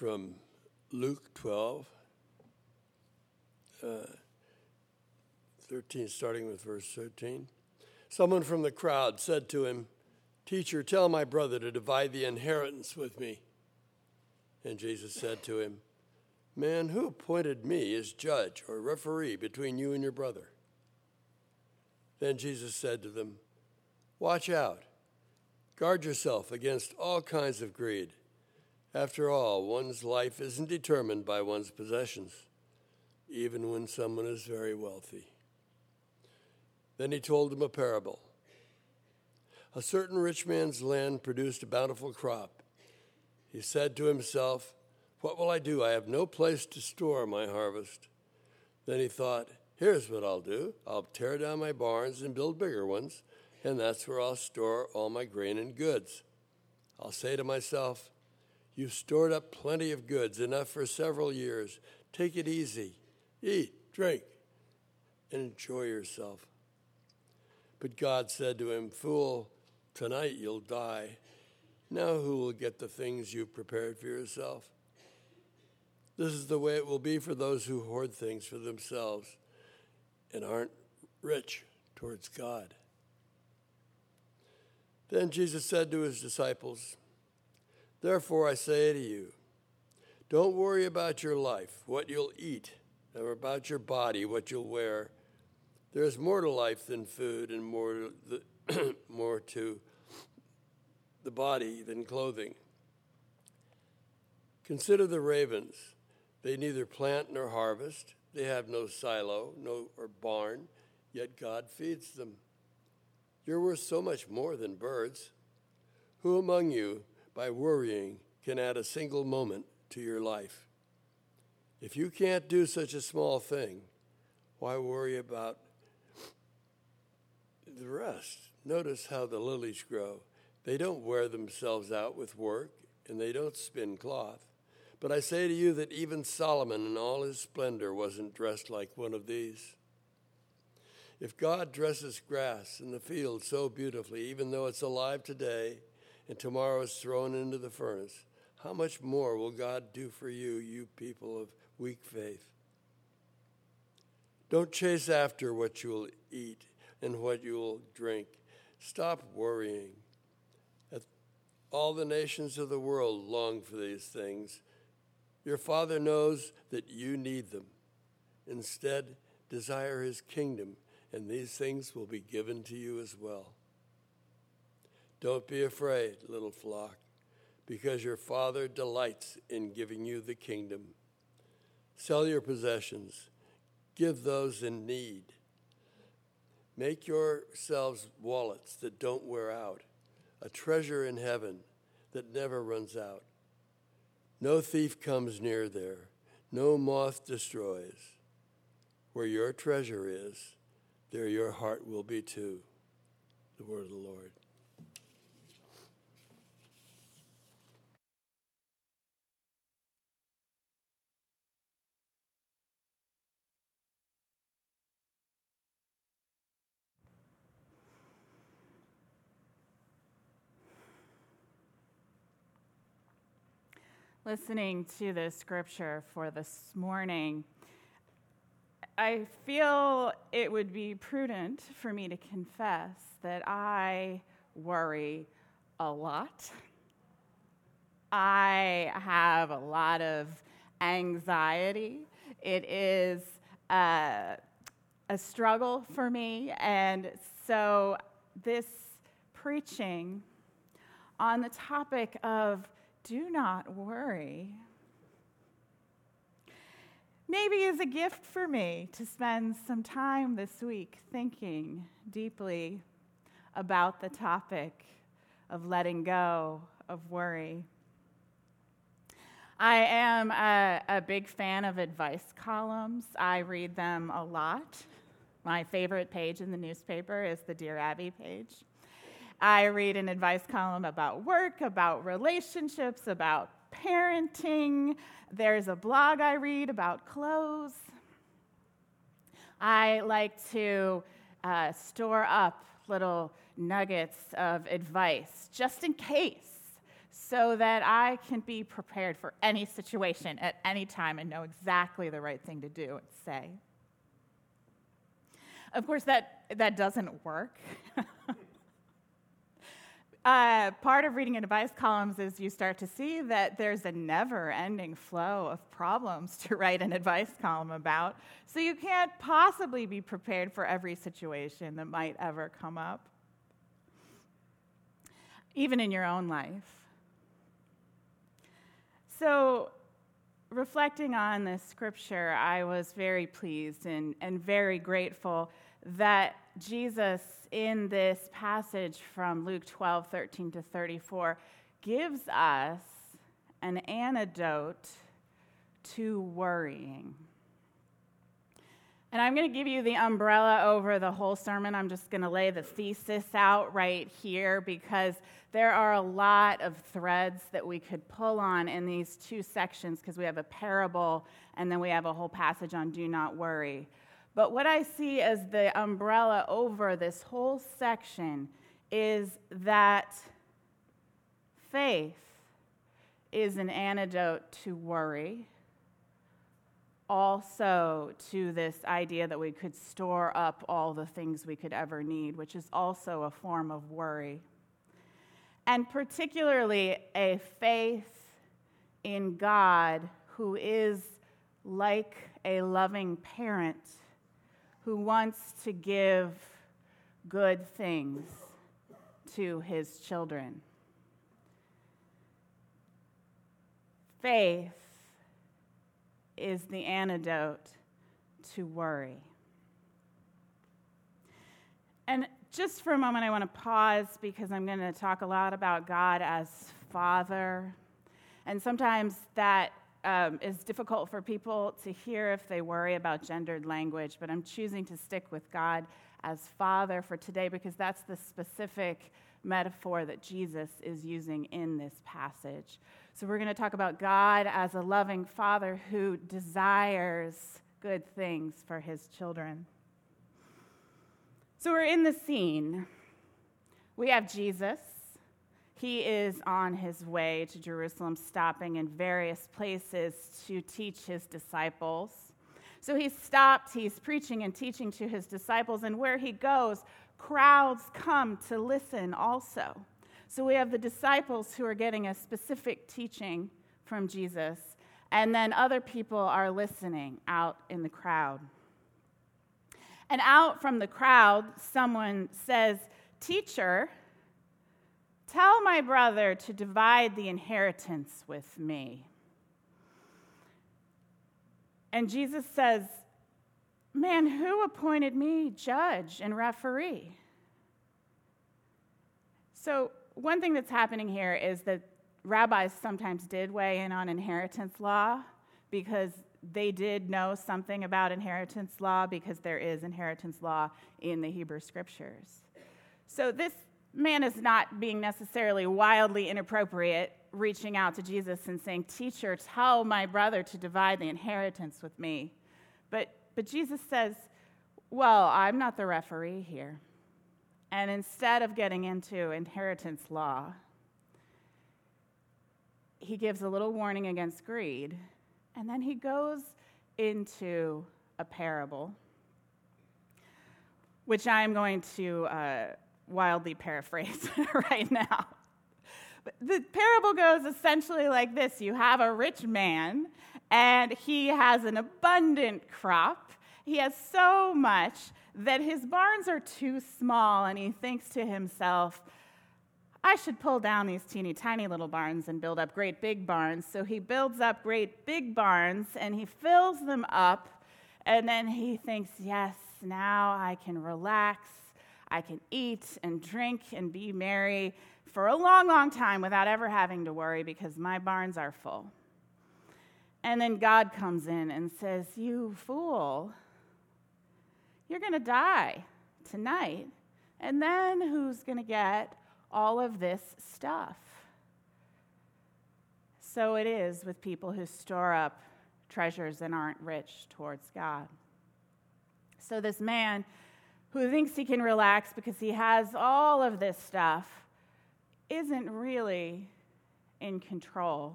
from Luke 12, uh, 13, starting with verse 13. Someone from the crowd said to him, Teacher, tell my brother to divide the inheritance with me. And Jesus said to him, Man, who appointed me as judge or referee between you and your brother? Then Jesus said to them, Watch out. Guard yourself against all kinds of greed. After all, one's life isn't determined by one's possessions, even when someone is very wealthy. Then he told them a parable. A certain rich man's land produced a bountiful crop. He said to himself, What will I do? I have no place to store my harvest. Then he thought, Here's what I'll do I'll tear down my barns and build bigger ones, and that's where I'll store all my grain and goods. I'll say to myself, You've stored up plenty of goods, enough for several years. Take it easy. Eat, drink, and enjoy yourself. But God said to him, Fool, tonight you'll die. Now who will get the things you've prepared for yourself? This is the way it will be for those who hoard things for themselves and aren't rich towards God. Then Jesus said to his disciples, Therefore, I say to you, don't worry about your life, what you'll eat, or about your body, what you'll wear. There is more to life than food, and more to the, more to the body than clothing. Consider the ravens. They neither plant nor harvest. They have no silo, no or barn, yet God feeds them. You're worth so much more than birds. Who among you by worrying can add a single moment to your life. If you can't do such a small thing, why worry about the rest? Notice how the lilies grow. They don't wear themselves out with work, and they don't spin cloth. But I say to you that even Solomon in all his splendor wasn't dressed like one of these. If God dresses grass in the field so beautifully, even though it's alive today and tomorrow is thrown into the furnace, how much more will God do for you, you people of weak faith? Don't chase after what you'll eat and what you'll drink. Stop worrying. All the nations of the world long for these things. Your Father knows that you need them. Instead, desire His kingdom, and these things will be given to you as well. Don't be afraid, little flock, because your Father delights in giving you the kingdom. Sell your possessions, give those in need. Make yourselves wallets that don't wear out, a treasure in heaven that never runs out. No thief comes near there, no moth destroys. Where your treasure is, there your heart will be too. The word of the Lord. Listening to the scripture for this morning, I feel it would be prudent for me to confess that I worry a lot. I have a lot of anxiety. It is a, a struggle for me. And so, this preaching on the topic of do not worry. Maybe is a gift for me to spend some time this week thinking deeply about the topic of letting go of worry. I am a, a, big fan of advice columns. I read them a lot. My favorite page in the newspaper is the Dear Abby page. I read an advice column about work, about relationships, about parenting. There's a blog I read about clothes. I like to uh, store up little nuggets of advice just in case so that I can be prepared for any situation at any time and know exactly the right thing to do and say. Of course, that, that doesn't work. uh, part of reading advice columns is you start to see that there's a never ending flow of problems to write an advice column about. So you can't possibly be prepared for every situation that might ever come up, even in your own life. So, reflecting on this scripture, I was very pleased and, and very grateful that Jesus, in this passage from Luke 12, 13 to 34, gives us an antidote to worrying. And I'm going to give you the umbrella over the whole sermon. I'm just going to lay the thesis out right here because there are a lot of threads that we could pull on in these two sections because we have a parable and then we have a whole passage on do not worry. But what I see as the umbrella over this whole section is that faith is an antidote to worry, also to this idea that we could store up all the things we could ever need, which is also a form of worry. And particularly a faith in God who is like a loving parent who wants to give good things to his children. Faith is the antidote to worry. And just for a moment, I want to pause because I'm going to talk a lot about God as Father. And sometimes that um, is difficult for people to hear if they worry about gendered language, but I'm choosing to stick with God as Father for today because that's the specific metaphor that Jesus is using in this passage. So we're going to talk about God as a loving Father who desires good things for his children. So we're in the scene. We have Jesus. He is on his way to Jerusalem, stopping in various places to teach his disciples. So he stopped, he's preaching and teaching to his disciples, and where he goes, crowds come to listen also. So we have the disciples who are getting a specific teaching from Jesus, and then other people are listening out in the crowd. And out from the crowd, someone says, Teacher, tell my brother to divide the inheritance with me. And Jesus says, Man, who appointed me judge and referee? So, one thing that's happening here is that rabbis sometimes did weigh in on inheritance law because they did know something about inheritance law because there is inheritance law in the Hebrew scriptures. So this man is not being necessarily wildly inappropriate, reaching out to Jesus and saying, Teacher, tell my brother to divide the inheritance with me. But, but Jesus says, Well, I'm not the referee here. And instead of getting into inheritance law, he gives a little warning against greed and then he goes into a parable, which I'm going to uh, wildly paraphrase right now. But the parable goes essentially like this You have a rich man, and he has an abundant crop. He has so much that his barns are too small, and he thinks to himself, I should pull down these teeny tiny little barns and build up great big barns. So he builds up great big barns and he fills them up. And then he thinks, yes, now I can relax. I can eat and drink and be merry for a long, long time without ever having to worry because my barns are full. And then God comes in and says, You fool, you're going to die tonight. And then who's going to get all of this stuff. So it is with people who store up treasures and aren't rich towards God. So this man who thinks he can relax because he has all of this stuff isn't really in control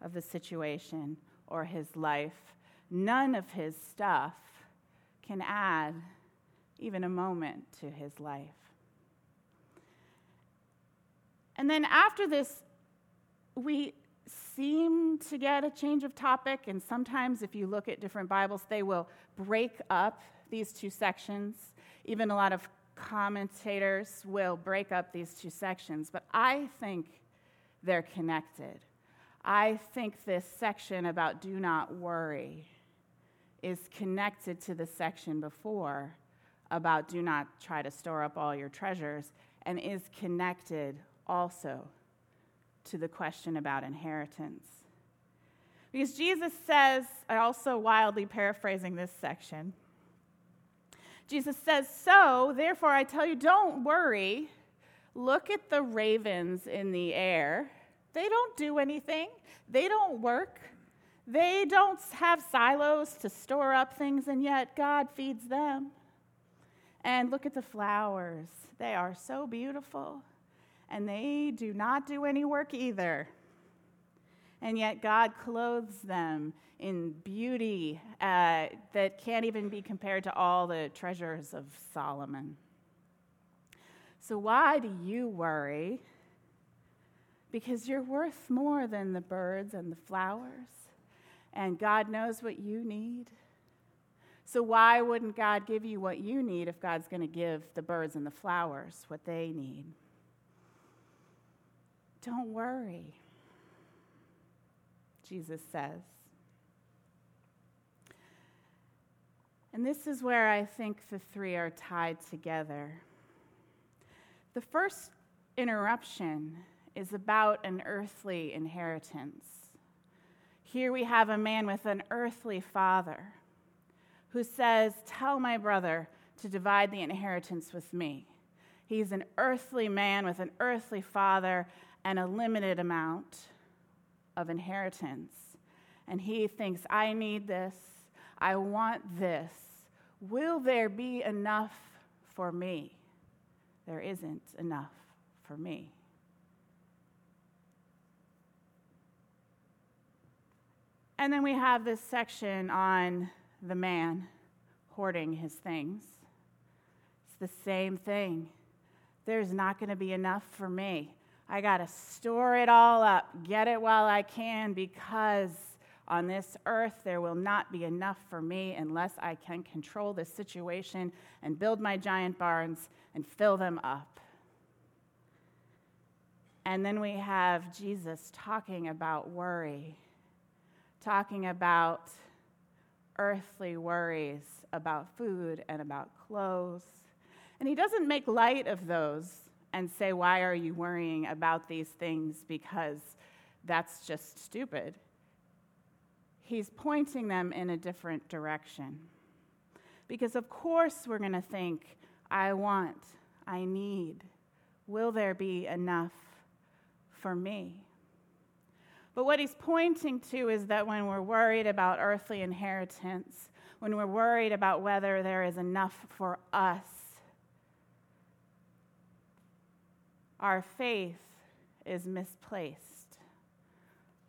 of the situation or his life. None of his stuff can add even a moment to his life. And then after this, we seem to get a change of topic, and sometimes if you look at different Bibles, they will break up these two sections. Even a lot of commentators will break up these two sections, but I think they're connected. I think this section about do not worry is connected to the section before about do not try to store up all your treasures and is connected also to the question about inheritance. Because Jesus says, also wildly paraphrasing this section, Jesus says, So, therefore, I tell you, don't worry. Look at the ravens in the air. They don't do anything, they don't work, they don't have silos to store up things, and yet God feeds them. And look at the flowers. They are so beautiful, and they do not do any work either. And yet, God clothes them in beauty uh, that can't even be compared to all the treasures of Solomon. So, why do you worry? Because you're worth more than the birds and the flowers, and God knows what you need. So, why wouldn't God give you what you need if God's going to give the birds and the flowers what they need? Don't worry, Jesus says. And this is where I think the three are tied together. The first interruption is about an earthly inheritance. Here we have a man with an earthly father who says, Tell my brother to divide the inheritance with me. He's an earthly man with an earthly father and a limited amount of inheritance. And he thinks, I need this. I want this. Will there be enough for me? There isn't enough for me. And then we have this section on the man hoarding his things. It's the same thing. There's not going to be enough for me. I got to store it all up, get it while I can, because on this earth, there will not be enough for me unless I can control this situation and build my giant barns and fill them up. And then we have Jesus talking about worry, talking about earthly worries about food and about clothes. And he doesn't make light of those and say, Why are you worrying about these things? Because that's just stupid he's pointing them in a different direction. Because, of course, we're going to think, I want, I need. Will there be enough for me? But what he's pointing to is that when we're worried about earthly inheritance, when we're worried about whether there is enough for us, our faith is misplaced.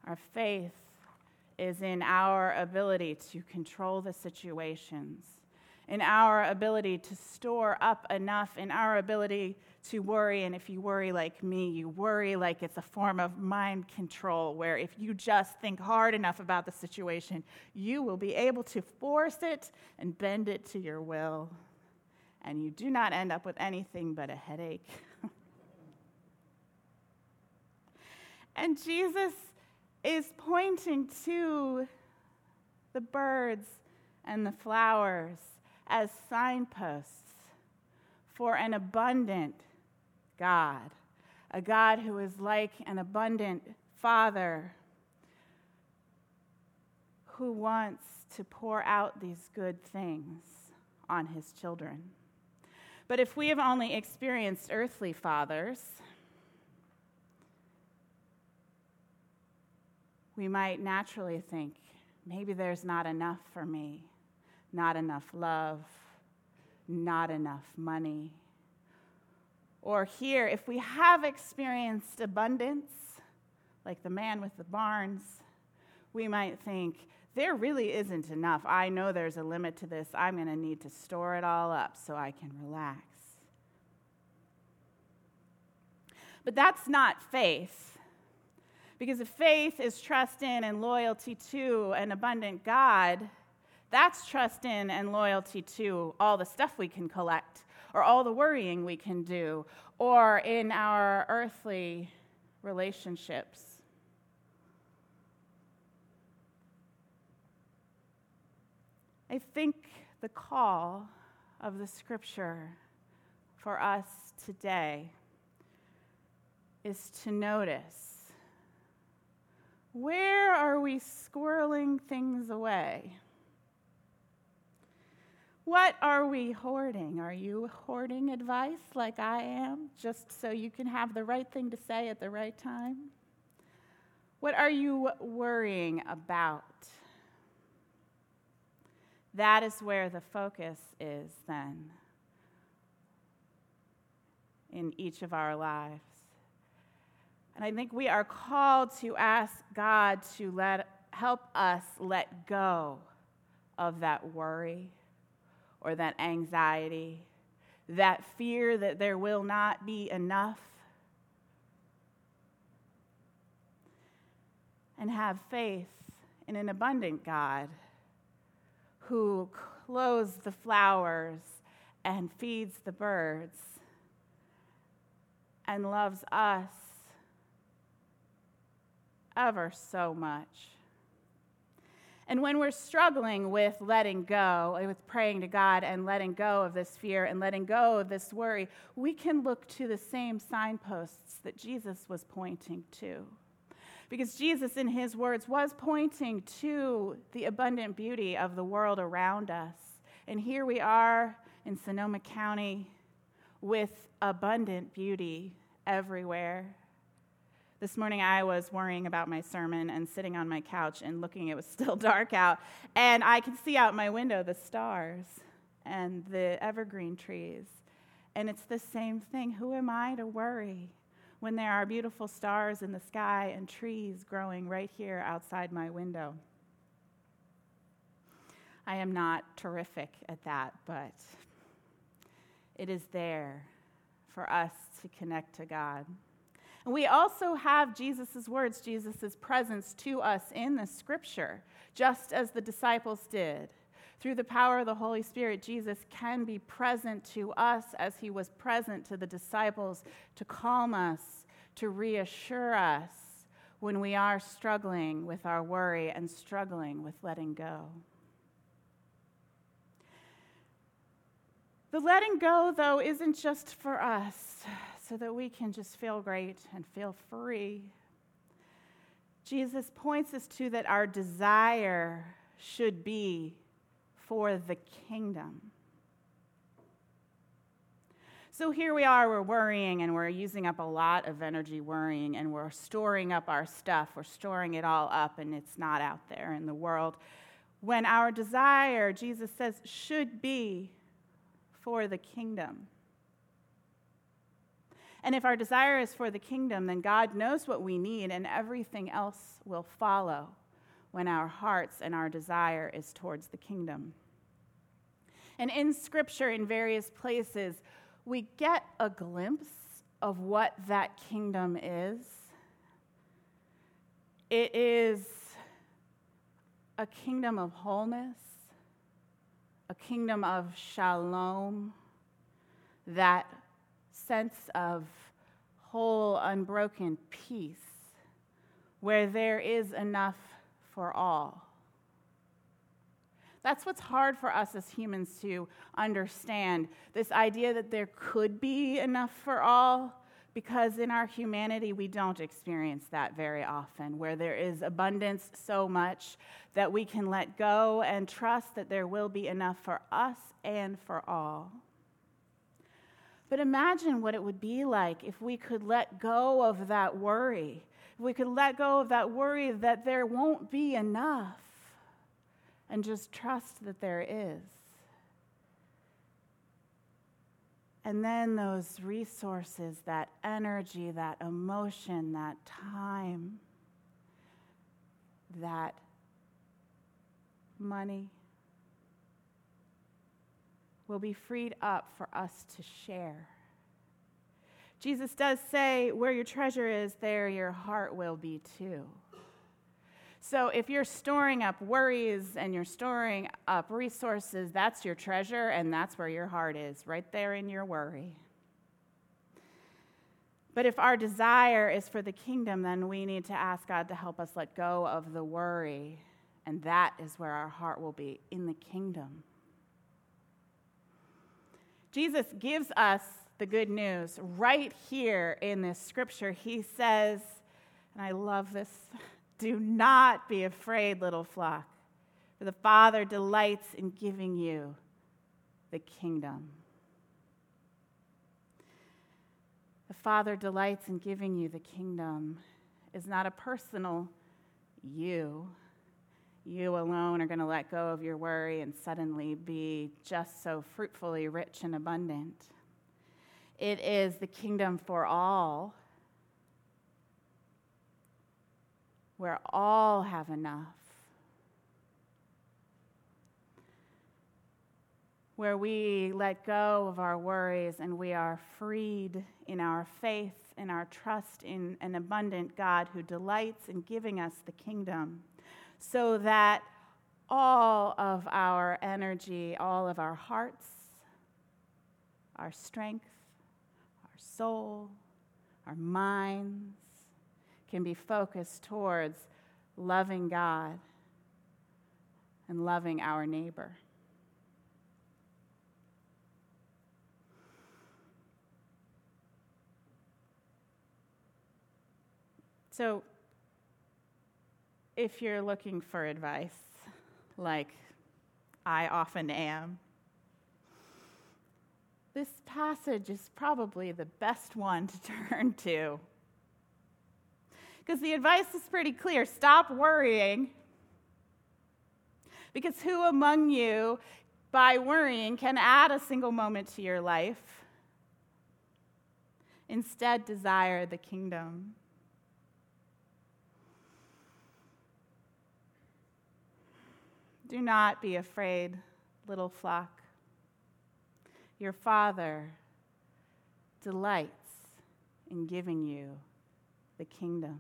Our faith is in our ability to control the situations, in our ability to store up enough, in our ability to worry. And if you worry like me, you worry like it's a form of mind control, where if you just think hard enough about the situation, you will be able to force it and bend it to your will. And you do not end up with anything but a headache. and Jesus is pointing to the birds and the flowers as signposts for an abundant God, a God who is like an abundant Father who wants to pour out these good things on his children. But if we have only experienced earthly fathers, we might naturally think maybe there's not enough for me, not enough love, not enough money. Or here, if we have experienced abundance, like the man with the barns, we might think, there really isn't enough. I know there's a limit to this. I'm going to need to store it all up so I can relax. But that's not faith. Because if faith is trust in and loyalty to an abundant God, that's trust in and loyalty to all the stuff we can collect, or all the worrying we can do, or in our earthly relationships. I think the call of the scripture for us today is to notice where are we squirreling things away? What are we hoarding? Are you hoarding advice like I am, just so you can have the right thing to say at the right time? What are you worrying about? That is where the focus is then in each of our lives. And I think we are called to ask God to let, help us let go of that worry or that anxiety, that fear that there will not be enough, and have faith in an abundant God who clothes the flowers and feeds the birds and loves us ever so much. And when we're struggling with letting go, with praying to God and letting go of this fear and letting go of this worry, we can look to the same signposts that Jesus was pointing to. Because Jesus, in his words, was pointing to the abundant beauty of the world around us. And here we are in Sonoma County with abundant beauty everywhere. This morning I was worrying about my sermon and sitting on my couch and looking, it was still dark out, and I could see out my window the stars and the evergreen trees. And it's the same thing. Who am I to worry? when there are beautiful stars in the sky and trees growing right here outside my window. I am not terrific at that, but it is there for us to connect to God. And we also have Jesus' words, Jesus' presence to us in the scripture, just as the disciples did. Through the power of the Holy Spirit, Jesus can be present to us as he was present to the disciples to calm us, to reassure us when we are struggling with our worry and struggling with letting go. The letting go, though, isn't just for us so that we can just feel great and feel free. Jesus points us to that our desire should be for the kingdom. So here we are, we're worrying and we're using up a lot of energy worrying and we're storing up our stuff. We're storing it all up and it's not out there in the world. When our desire, Jesus says, should be for the kingdom. And if our desire is for the kingdom, then God knows what we need and everything else will follow when our hearts and our desire is towards the kingdom. And in Scripture, in various places, we get a glimpse of what that kingdom is. It is a kingdom of wholeness, a kingdom of shalom, that sense of whole, unbroken peace, where there is enough for all. That's what's hard for us as humans to understand this idea that there could be enough for all, because in our humanity, we don't experience that very often, where there is abundance so much that we can let go and trust that there will be enough for us and for all. But imagine what it would be like if we could let go of that worry, if we could let go of that worry that there won't be enough and just trust that there is. And then those resources, that energy, that emotion, that time that money will be freed up for us to share. Jesus does say, Where your treasure is, there your heart will be too. So if you're storing up worries and you're storing up resources, that's your treasure and that's where your heart is, right there in your worry. But if our desire is for the kingdom, then we need to ask God to help us let go of the worry, and that is where our heart will be in the kingdom. Jesus gives us the good news right here in this scripture. He says, and I love this do not be afraid, little flock, for the Father delights in giving you the kingdom. The Father delights in giving you the kingdom is not a personal you. You alone are going to let go of your worry and suddenly be just so fruitfully rich and abundant. It is the kingdom for all where all have enough, where we let go of our worries and we are freed in our faith and our trust in an abundant God who delights in giving us the kingdom, so that all of our energy, all of our hearts, our strength, our soul, our minds, can be focused towards loving God and loving our neighbor. So, if you're looking for advice, like I often am, this passage is probably the best one to turn to because the advice is pretty clear stop worrying. Because who among you, by worrying, can add a single moment to your life? Instead, desire the kingdom. Do not be afraid, little flock. Your Father delights in giving you the kingdom.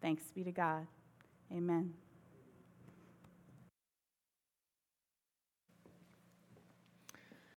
Thanks be to God. Amen.